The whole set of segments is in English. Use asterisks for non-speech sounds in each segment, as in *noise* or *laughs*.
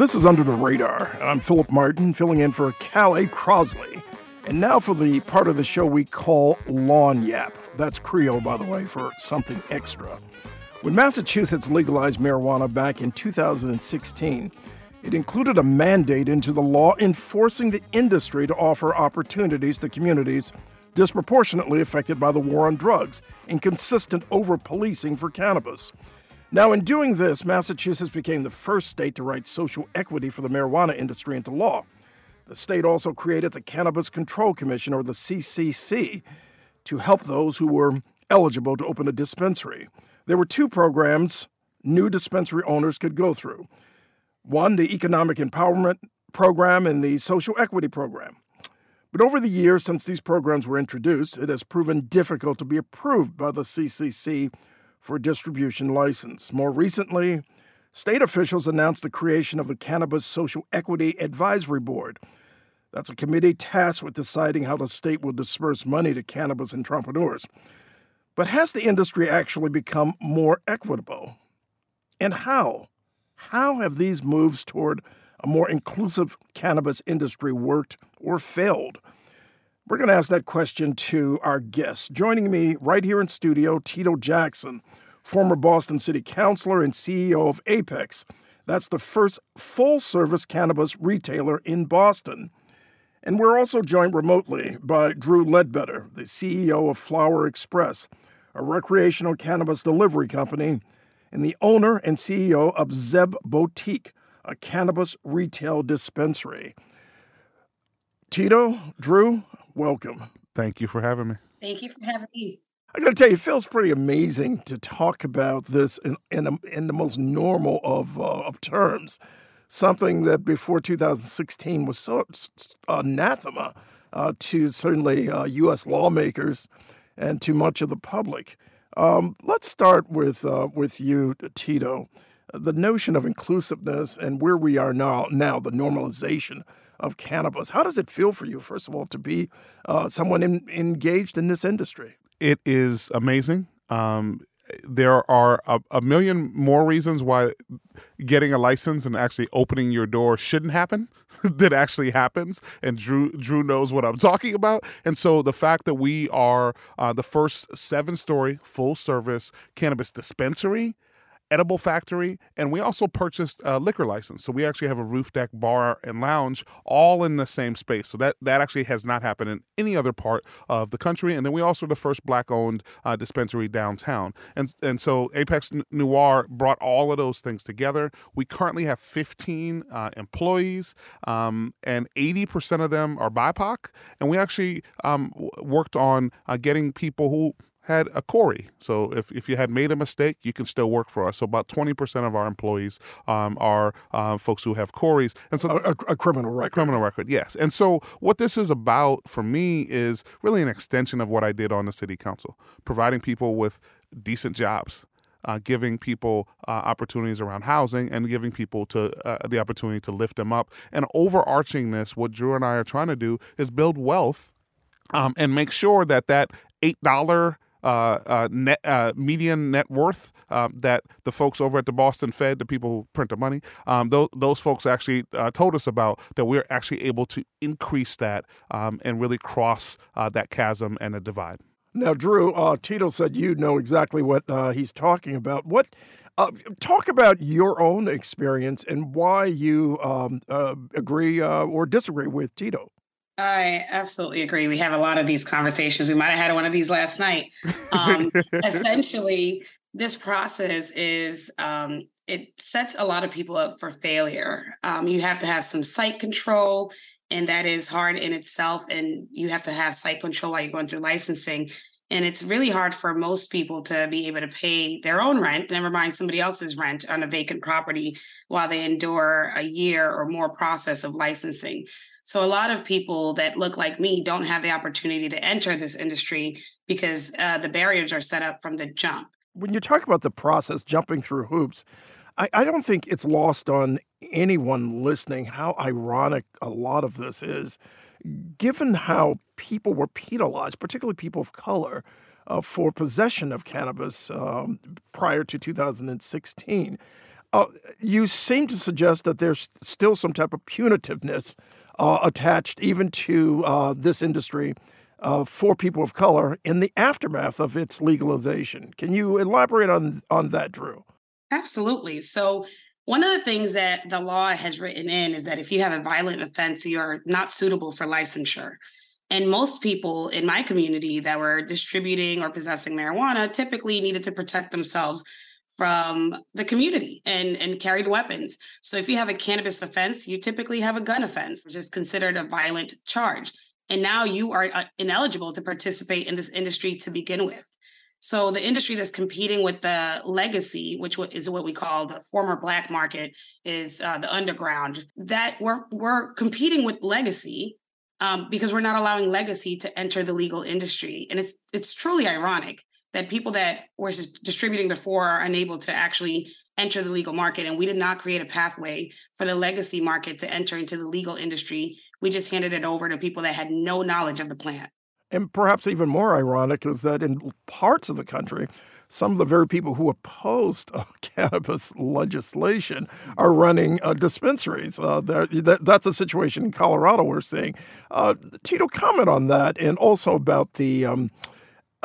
This is Under the Radar. and I'm Philip Martin, filling in for Callie Crosley. And now for the part of the show we call Lagniappe. That's Creole, by the way, for something extra. When Massachusetts legalized marijuana back in 2016, it included a mandate into the law enforcing the industry to offer opportunities to communities disproportionately affected by the war on drugs and consistent over policing for cannabis. Now, in doing this, Massachusetts became the first state to write social equity for the marijuana industry into law. The state also created the Cannabis Control Commission, or the CCC, to help those who were eligible to open a dispensary. There were two programs new dispensary owners could go through one, the Economic Empowerment Program, and the Social Equity Program. But over the years since these programs were introduced, it has proven difficult to be approved by the CCC for distribution license. More recently, state officials announced the creation of the Cannabis Social Equity Advisory Board. That's a committee tasked with deciding how the state will disperse money to cannabis entrepreneurs. But has the industry actually become more equitable? And how? How have these moves toward a more inclusive cannabis industry worked or failed? We're going to ask that question to our guests. Joining me right here in studio, Tito Jackson, former Boston City Councilor and CEO of Apex. That's the first full service cannabis retailer in Boston. And we're also joined remotely by Dru Ledbetter, the CEO of Flower Xpress, a recreational cannabis delivery company, and the owner and CEO of Zeb Boutique, a cannabis retail dispensary. Tito, Dru, welcome. Thank you for having me. Thank you for having me. I got to tell you, it feels pretty amazing to talk about this in in, a, in the most normal of uh, of terms. Something that before 2016 was so anathema uh, to certainly uh, U.S. lawmakers and to much of the public. Um, let's start with uh, with you, Tito. The notion of inclusiveness and where we are now, now the normalization of cannabis. How does it feel for you, first of all, to be uh, someone in, engaged in this industry? It is amazing. Um, there are a, a, million more reasons why getting a license and actually opening your door shouldn't happen *laughs* that actually happens and dru dru knows what i'm *laughs* talking about. And so the fact that we are uh, the first seven story full service cannabis dispensary edible factory, and we also purchased a liquor license. So we actually have a roof deck bar and lounge all in the same space. So that that actually has not happened in any other part of the country. And then we also the first black-owned uh, dispensary downtown. And and so Apex Noir brought all of those things together. We currently have 15 uh, employees, um, and 80% of them are BIPOC. And we actually um, worked on uh, getting people who had a CORI. So if, if you had made a mistake, you can still work for us. So about 20% of our employees um, are uh, folks who have CORIs. And so a, a, criminal record. A criminal record, yes. And so what this is about for me is really an extension of what I did on the city council, providing people with decent jobs. Uh, giving people uh, opportunities around housing and giving people to uh, the opportunity to lift them up. And overarching this, what Dru and I are trying to do is build wealth um, and make sure that that eight dollar net, uh, median net worth um, that the folks over at the Boston Fed, the people who print the money, um, those, those folks actually uh, told us about that we're actually able to increase that um, and really cross uh, that chasm and the divide. Now, Dru, uh, Tito said you know exactly what he's talking about. What talk about your own experience and why you um, agree or disagree with Tito. I absolutely agree. We have a lot of these conversations. We might have had one of these last night. Um, *laughs* essentially, this process is um, it sets a lot of people up for failure. Um, you have to have some site control, and that is hard in itself. And you have to have site control while you're going through licensing. And it's really hard for most people to be able to pay their own rent, never mind somebody else's rent on a vacant property while they endure a year or more process of licensing. So a lot of people that look like me don't have the opportunity to enter this industry because uh, the barriers are set up from the jump. When you talk about the process, jumping through hoops, I, I don't think it's lost on anyone listening how ironic a lot of this is. given how people were penalized, particularly people of color, uh, for possession of cannabis um, prior to 2016, uh, you seem to suggest that there's still some type of punitiveness uh, attached even to uh, this industry uh, for people of color in the aftermath of its legalization. Can you elaborate on, on that, Dru? Absolutely. So, one of the things that the law has written in is that if you have a violent offense, you're not suitable for licensure. And most people in my community that were distributing or possessing marijuana typically needed to protect themselves from the community and, and carried weapons. So if you have a cannabis offense, you typically have a gun offense, which is considered a violent charge. And now you are uh, ineligible to participate in this industry to begin with. So the industry that's competing with the legacy, which is what we call the former black market, is uh, the underground. That we're we're competing with legacy um, because we're not allowing legacy to enter the legal industry, and it's it's truly ironic that people that were distributing before are unable to actually enter the legal market. And we did not create a pathway for the legacy market to enter into the legal industry. We just handed it over to people that had no knowledge of the plant. And perhaps even more ironic is that in parts of the country, some of the very people who opposed uh, *laughs* cannabis legislation are running uh, dispensaries. Uh, that, that's a situation in Colorado we're seeing. Uh, Tito, comment on that and also about the. Um,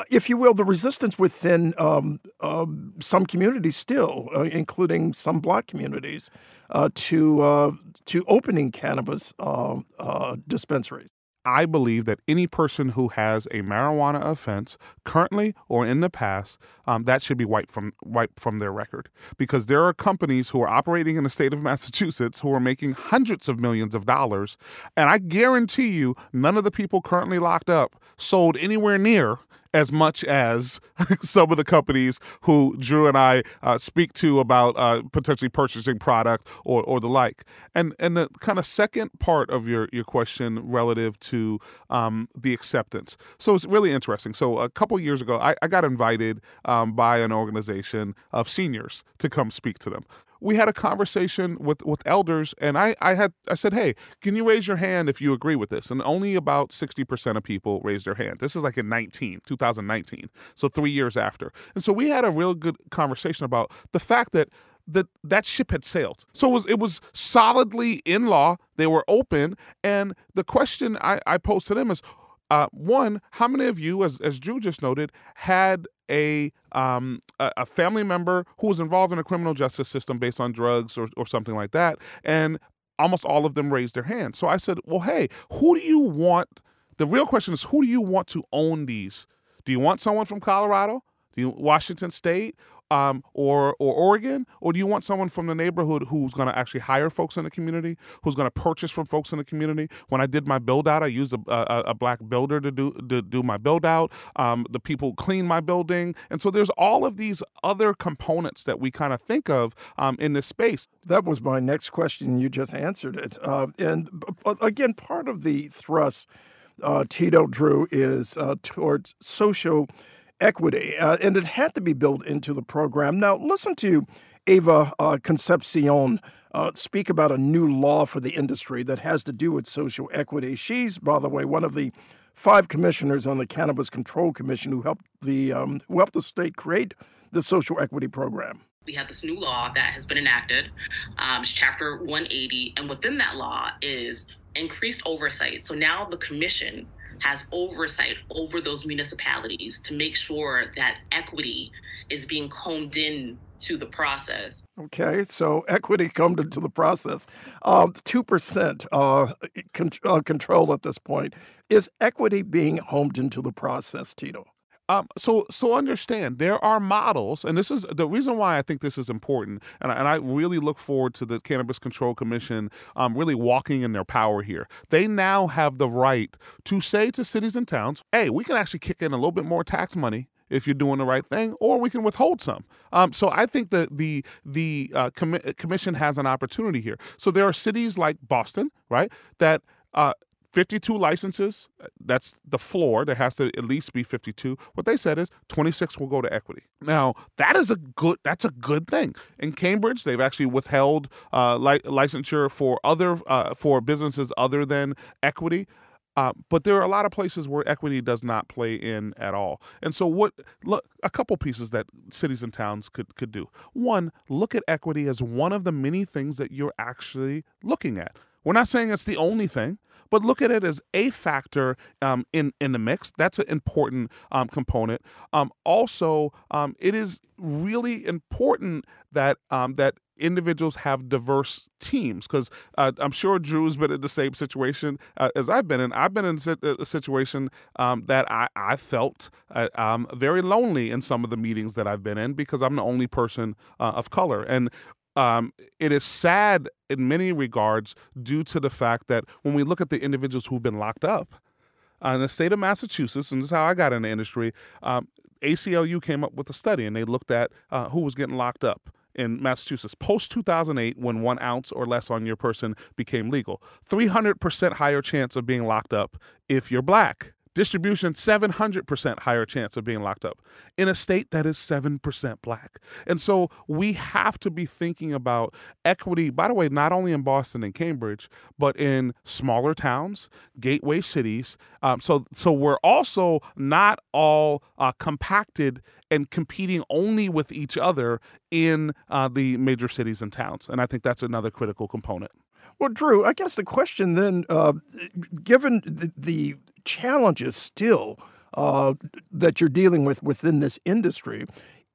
if you will, the resistance within um, uh, some communities still, uh, including some black communities, uh, to uh, to opening cannabis um, uh, dispensaries. I believe that any person who has a marijuana offense currently or in the past, um, that should be wiped from wiped from their record because there are companies who are operating in the state of *laughs* Massachusetts who are making hundreds of millions of dollars, and I guarantee you, none of the people currently locked up sold anywhere near as much as *laughs* some of the companies who Dru and I uh, speak to about uh, potentially purchasing product or, or the like. And and the kind of second part of your, your question relative to um, the acceptance. So it's really interesting. So a couple years ago, I, I got invited um, by an organization of seniors to come speak to them we had a conversation with with elders and I, I had I said, Hey, can you raise your hand if you agree with this? And only about 60% of people raised their hand. This is like in 19, 2019. So three years after. And so we had a real good conversation about the fact that that that ship had sailed. So it was it was solidly in law. They were open. And the question I, I posed to them is uh, one, how many of you, as, as Dru just noted, had a, um, a, family member who was involved in a criminal justice system based on drugs or, or something like that? And almost all of them raised their hand. So I said, well, hey, who do you want? The real question is, who do you want to own these? Do you want someone from Colorado? Do Washington State? Um, or or Oregon, or do you want someone from the neighborhood who's going to actually hire folks in the community, who's going to purchase from folks in the community? When I did my build out, I used a, a, a black builder to do to do my build out. Um, the people clean my building, and so there's all of these other components that we kind of think of um, in this space. That was my next question. You just answered it, uh, and again, part of the thrust. Uh, Tito Dru is uh, towards social equity, uh, and it had to be built into the program. Now, listen to Ava uh, Concepcion uh, speak about a new law for the industry that has to do with social equity. She's, by the way, one of the five commissioners on the Cannabis Control Commission who helped the um, who helped the state create the social equity program. We have this new law that has been enacted, um, it's Chapter 180, and within that law is increased oversight. So now the commission has oversight over those municipalities to make sure that equity is being combed in to the process. Okay, so equity combed into the process. Uh, two percent uh, con- uh, control at this point is equity being homed into the process, Tito. Um, so so understand there are models, and this is the reason why I think this is important, and I, and I really look forward to the Cannabis Control Commission um, really walking in their power here. They now have the right to say to cities and towns, "Hey, we can actually kick in a little bit more tax money if you're doing the right thing, or we can withhold some. Um, so I think that the the uh, com- commission has an opportunity here. So there are cities like Boston, right, that uh, 52 licenses, that's the floor. There has to at least be 52. What they said is 26 will go to equity. Now, that is a good that's a good thing. In Cambridge, they've actually withheld uh, li- licensure for other uh, for businesses other than equity. Uh, but there are a lot of places where equity does not play in at all. And so, what look a couple pieces that cities and towns could could do. One, look at equity as one of the many things that you're actually looking at. We're not saying it's the only thing, but look at it as a factor um, in in the mix. That's an important um, component. Um, also, um, it is really important that um, that individuals have diverse teams because uh, I'm sure Dru's been in the same situation uh, as I've been in. I've been in a situation um, that I, I felt uh, um, very lonely in some of the meetings that I've been in because I'm the only person uh, of color. And um, it is sad in many regards due to the fact that when we look at the individuals who've been locked up uh, in the state of Massachusetts, and this is how I got in the industry, um, ACLU came up with a study and they looked at uh, who was getting locked up in Massachusetts post 2008 when one ounce or less on your person became legal. 300% higher chance of being locked up if you're black. Distribution, 700% higher chance of being locked up in a state that is 7% black. And so we have to be thinking about equity, by the way, not only in Boston and Cambridge, but in smaller towns, gateway cities. Um, so, so we're also not all uh, compacted and competing only with each other in uh, the major cities and towns. And I think that's another critical component. Well, Dru, I guess the question then, uh, given the, the, challenges still uh, that you're dealing with within this industry,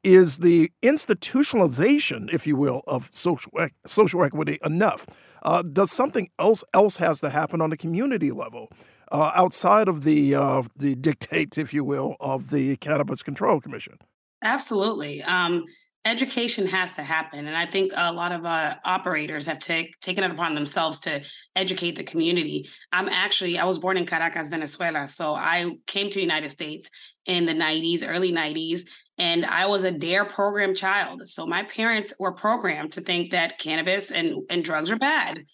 is the institutionalization, if you will, of social social equity enough? Uh, does something else else has to happen on the community level uh, outside of the uh, the dictates, if you will, of the Cannabis Control Commission? Absolutely. Um, education has to happen and i think a lot of uh, operators have take, taken it upon themselves to educate the community. I'm actually i was born in caracas venezuela so i came to the united states in the 90s early 90s and i was a dare program child. So my parents were programmed to think that cannabis and, and drugs are bad.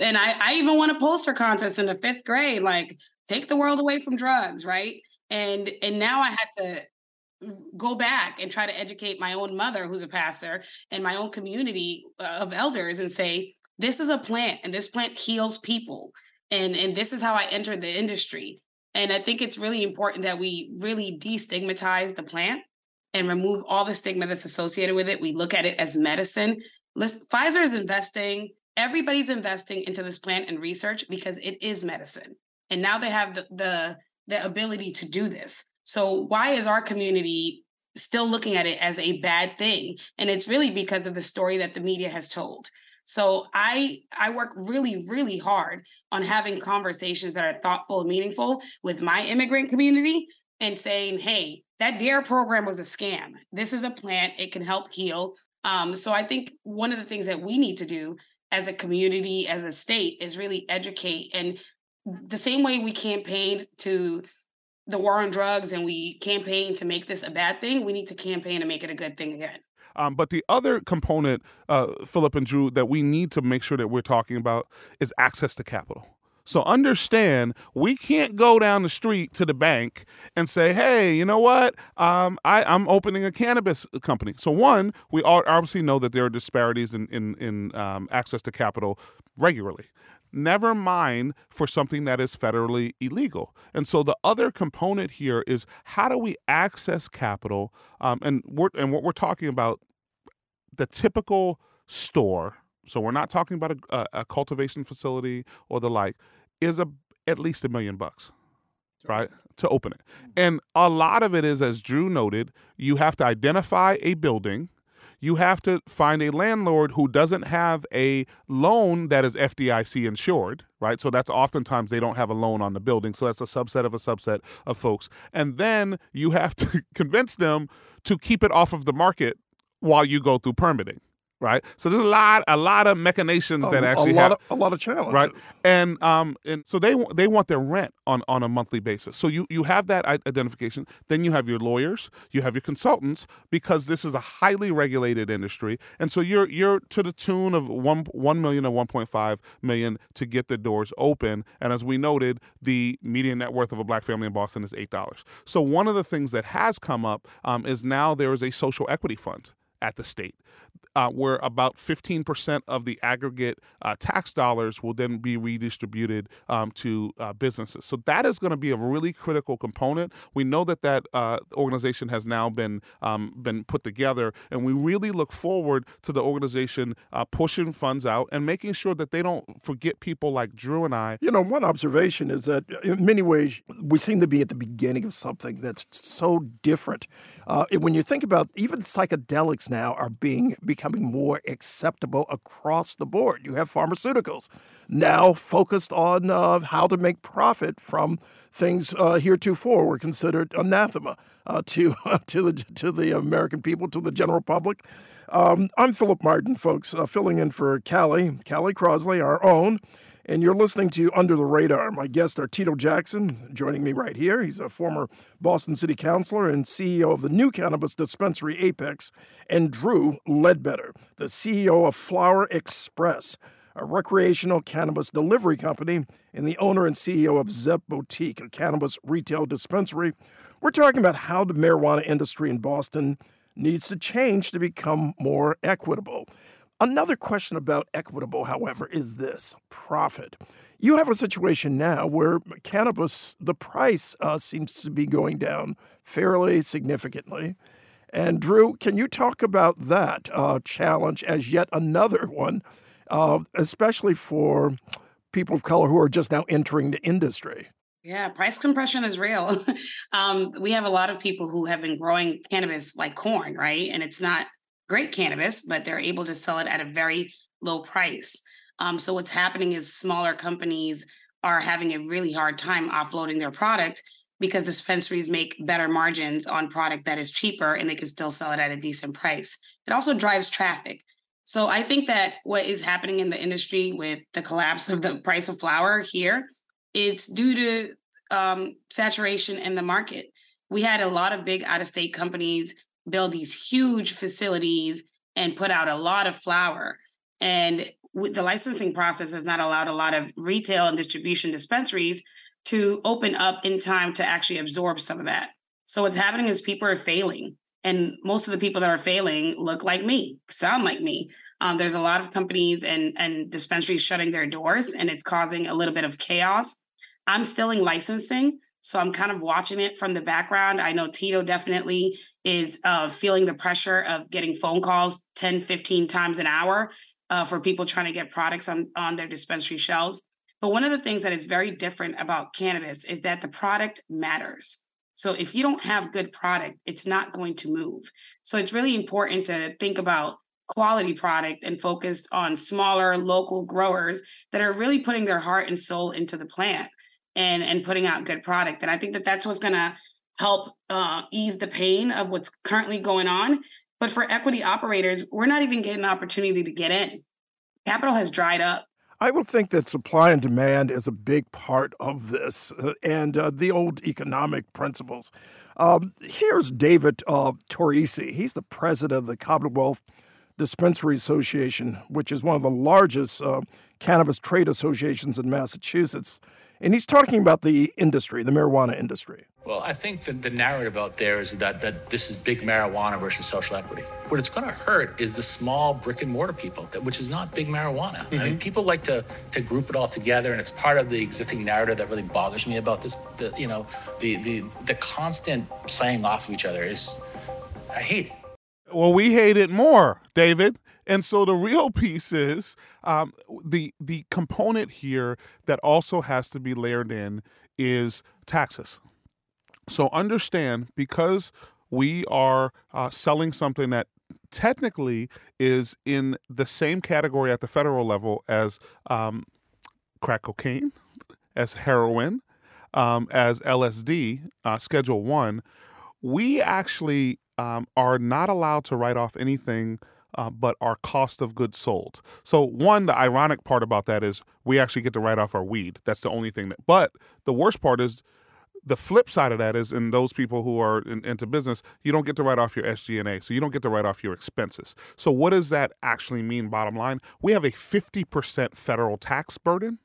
And I, I even won a poster contest in the fifth grade like take the world away from drugs right? And and now i had to go back and try to educate my own mother who's a pastor and my own community uh, of elders and say this is a plant and this plant heals people and and this is how i entered the industry. And i think it's really important that we really destigmatize the plant and remove all the stigma that's associated with it. We look at it as medicine. Pfizer is investing everybody's investing into this plant and research because it is medicine. And now they have the the, the ability to do this so why is our community still looking at it as a bad thing? And it's really because of the story that the media has told. So I I work really really hard on having conversations that are thoughtful and meaningful with my immigrant community and saying, "Hey, that DARE program was a scam. This is a plant; it can help heal." Um, so I think one of the things that we need to do as a community, as a state, is really educate. And the same way we campaigned to the war on drugs and we campaign to make this a bad thing, we need to campaign to make it a good thing again. Um, but the other component, uh, Philip and Dru, that we need to make sure that we're talking about is access to capital. So understand, we can't go down the street to the bank and say, "Hey, you know what? Um, I, am opening a cannabis company." So one, we obviously know that there are disparities in in, in um, access to capital regularly never mind for something that is federally illegal. And so the other component here is how do we access capital? Um, and we're, and what we're talking about, the typical store. So we're not talking about a, a cultivation facility or the like. Is a at least a million bucks, right? To open it. And a lot of it is, as Dru noted, you have to identify a building you have to find a landlord who doesn't have a loan that is FDIC insured, right? So that's oftentimes they don't have a loan on the building. So that's a subset of a subset of folks. And then you have to *laughs* convince them to keep it off of the market while you go through permitting right? So there's a lot, a lot of machinations that actually a lot have of, a lot of challenges, right? And um, and so they they want their rent on on a monthly basis. So you you have that identification. Then you have your lawyers, you have your consultants, because this is a highly regulated industry, and so you're you're to the tune of one one million or one point five million to get the doors open. And as we noted, the median net worth of a black family in Boston is eight dollars. So one of the things that has come up um, is now there is a social equity fund at the state uh, where about 15% of the aggregate uh, tax dollars will then be redistributed um, to uh, businesses. So that is going to be a really critical component. We know that that uh, organization has now been um, been put together, and we really look forward to the organization uh, pushing funds out and making sure that they don't forget people like Dru and I. You know, one observation is that in many ways we seem to be at the beginning of something that's so different. Uh, when you think about even psychedelics now are being becoming becoming more acceptable across the board. You have pharmaceuticals now focused on uh, how to make profit from things uh, heretofore were considered anathema uh, to *laughs* to the to the American people, to the general public. Um, I'm Philip Martin, folks, uh, filling in for Callie, Callie Crosley, our own and you're listening to Under the Radar. My guests are Tito Jackson, joining me right here. He's a former Boston City Councilor and CEO of the new cannabis dispensary Apex, and Dru Ledbetter, the CEO of Flower Xpress, a recreational cannabis delivery company, and the owner and CEO of Zeb Boutique, a cannabis retail dispensary. We're talking about how the marijuana industry in Boston needs to change to become more equitable. Another question about equitable, however, is this profit. You have a situation now where cannabis, the price uh, seems to be going down fairly significantly. And Dru, can you talk about that uh, challenge as yet another one, uh, especially for people of color who are just now entering the industry? Yeah, price compression is real. *laughs* um, we have a lot of people who have been growing cannabis like corn, right? And it's not great cannabis, but they're able to sell it at a very low price. Um, so what's happening is smaller companies are having a really hard time offloading their product because dispensaries make better margins on product that is cheaper and they can still sell it at a decent price. It also drives traffic. So I think that what is happening in the industry with the collapse of the price of flower it's due to um, saturation in the market. We had a lot of big out of state companies build these huge facilities and put out a lot of flower. And the licensing process has not allowed a lot of retail and distribution dispensaries to open up in time to actually absorb some of that. So what's happening is people are failing. And most of the people that are failing look like me, sound like me. Um, there's a lot of companies and, and dispensaries shutting their doors, and it's causing a little bit of chaos. I'm still in licensing, so I'm kind of watching it from the background. I know Tito definitely is uh, feeling the pressure of getting phone calls 10, 15 times an hour uh, for people trying to get products on, on their dispensary shelves. But one of the things that is very different about cannabis is that the product matters. So if you don't have good product, it's not going to move. So it's really important to think about quality product and focused on smaller local growers that are really putting their heart and soul into the plant and and putting out good product. And I think that that's what's going to help uh, ease the pain of what's currently going on. But for equity operators, we're not even getting the opportunity to get in. Capital has dried up. I would think that supply and demand is a big part of this uh, and uh, the old economic principles. Um, here's David uh. He's the president of the Commonwealth Dispensary Association, which is one of the largest uh, cannabis trade associations in Massachusetts. And he's talking about the industry, the marijuana industry. Well, I think that the narrative out there is that, that this is big marijuana versus social equity. What it's going to hurt is the small brick and mortar people, which is not big marijuana. Mm-hmm. I mean, mm-hmm. people like to to group it all together, and it's part of the existing narrative that really bothers me about this. The you know the the the constant playing off of each other is, I hate it. Well, we hate it more, David. And so the real piece is um, the the component here that also has to be layered in is taxes. So understand because we are uh, selling something that technically is in the same category at the federal level as um, crack cocaine, as heroin, um, as LSD, uh, Schedule One. We actually um, are not allowed to write off anything uh, but our cost of goods sold. So, one, the ironic part about that is we actually get to write off our weed. That's the only thing that, but the worst part is the flip side of that is in those people who are in, into business, you don't get to write off your SG&A, so you don't get to write off your expenses. So, what does that actually mean? Bottom line, we have a 50% federal tax burden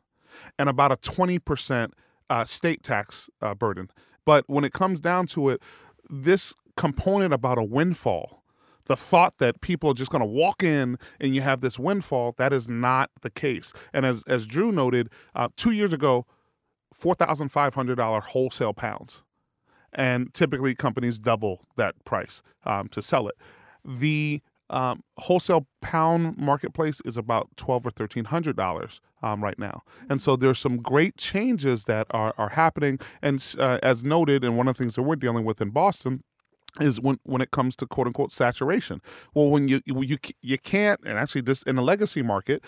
and about a 20% uh, state tax uh, burden. But when it comes down to it, this component about a windfall the thought that people are just going to walk in and you have this windfall, that is not the case. And as, as Dru noted, uh, two years ago, $4,500 wholesale pounds. And typically companies double that price um, to sell it. The um, wholesale pound marketplace is about twelve or thirteen hundred dollars um, right now, and so there's some great changes that are are happening. And uh, as noted, and one of the things that we're dealing with in Boston is when when it comes to quote unquote saturation. Well, when you you you can't, and actually this in the legacy market,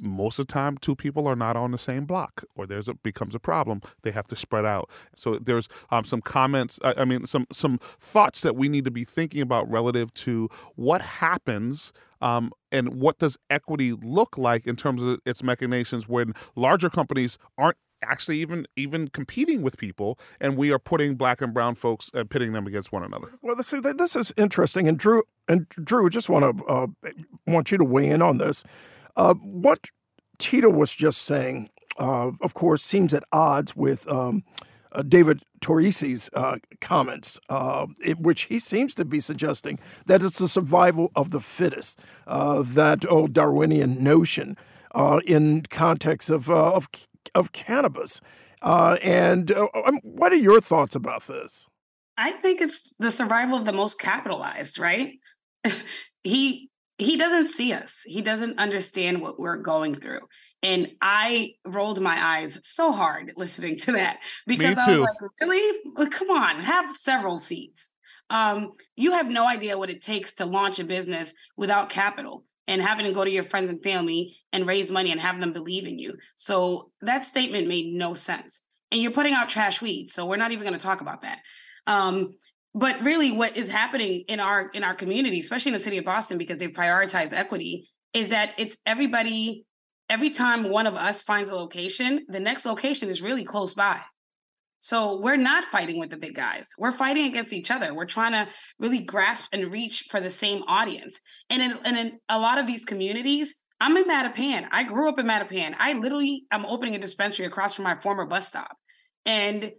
most of the time two people are not on the same block or there's a becomes a problem they have to spread out so there's um, some comments I, I mean some some thoughts that we need to be thinking about relative to what happens um, and what does equity look like in terms of its machinations when larger companies aren't actually even even competing with people and we are putting black and brown folks uh, pitting them against one another. Well this is, this is interesting and dru and dru just want to uh, want you to weigh in on this. Uh, what Tito was just saying, uh, of course, seems at odds with um, uh, David Torrisi's uh, comments, uh, in which he seems to be suggesting that it's the survival of the fittest, uh, that old Darwinian notion in context of, of, of cannabis. and um, what are your thoughts about this? I think it's the survival of the most capitalized, right? *laughs* he he doesn't see us. He doesn't understand what we're going through. And I rolled my eyes so hard listening to that because I was like, really? Well, come on, have several seats. Um, you have no idea what it takes to launch a business without capital and having to go to your friends and family and raise money and have them believe in you. So that statement made no sense. And you're putting out trash weeds. So we're not even going to talk about that. Um, but really what is happening in our in our community especially in the city of boston because they've prioritized equity is that it's everybody every time one of us finds a location the next location is really close by so we're not fighting with the big guys we're fighting against each other we're trying to really grasp and reach for the same audience and in, and in a lot of these communities i'm in mattapan i grew up in mattapan i literally am opening a dispensary across from my former bus stop and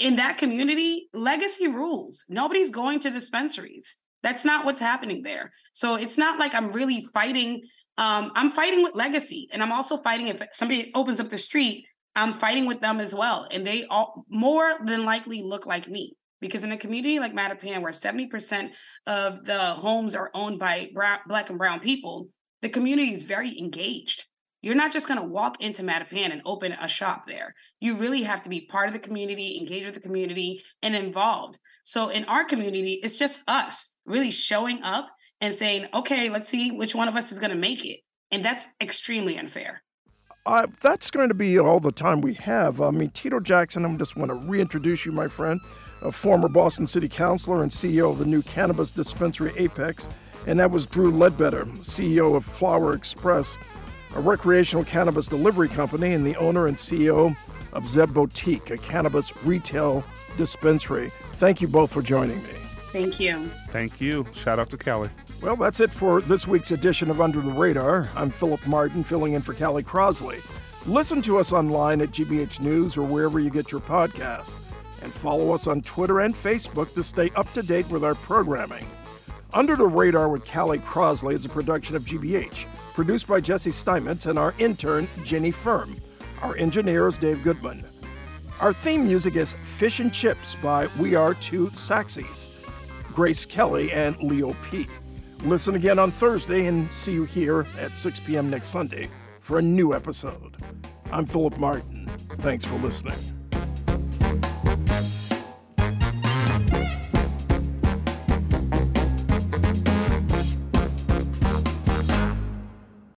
in that community, legacy rules. Nobody's going to dispensaries. That's not what's happening there. So it's not like I'm really fighting. Um, I'm fighting with legacy, and I'm also fighting if somebody opens up the street. I'm fighting with them as well, and they all more than likely look like me. Because in a community like Mattapan, where 70% of the homes are owned by brown, black and brown people, the community is very engaged. You're not just going to walk into Mattapan and open a shop there. You really have to be part of the community, engage with the community, and involved. So in our community, it's just us really showing up and saying, okay, let's see which one of us is going to make it. And that's extremely unfair. Uh, that's going to be all the time we have. I mean, Tito Jackson, I just want to reintroduce you, my friend, a former Boston City Councilor and CEO of the new cannabis dispensary Apex. And that was Dru Ledbetter, CEO of Flower Xpress a recreational cannabis delivery company and the owner and CEO of Zeb Boutique, a cannabis retail dispensary. Thank you both for joining me. Thank you. Thank you. Shout out to Kelly. Well, that's it for this week's edition of Under the Radar. I'm Philip Martin, filling in for Callie Crosley. Listen to us online at GBH News or wherever you get your podcast. And follow us on Twitter and Facebook to stay up to date with our programming. Under the Radar with Callie Crosley is a production of GBH produced by Jesse Steinmetz and our intern, Jenny Firm. Our engineer is Dave Goodman. Our theme music is Fish and Chips by We Are Two Saxies, Grace Kelly and Leo P. Listen again on Thursday and see you here at 6 p.m. next Sunday for a new episode. I'm Philip Martin. Thanks for listening.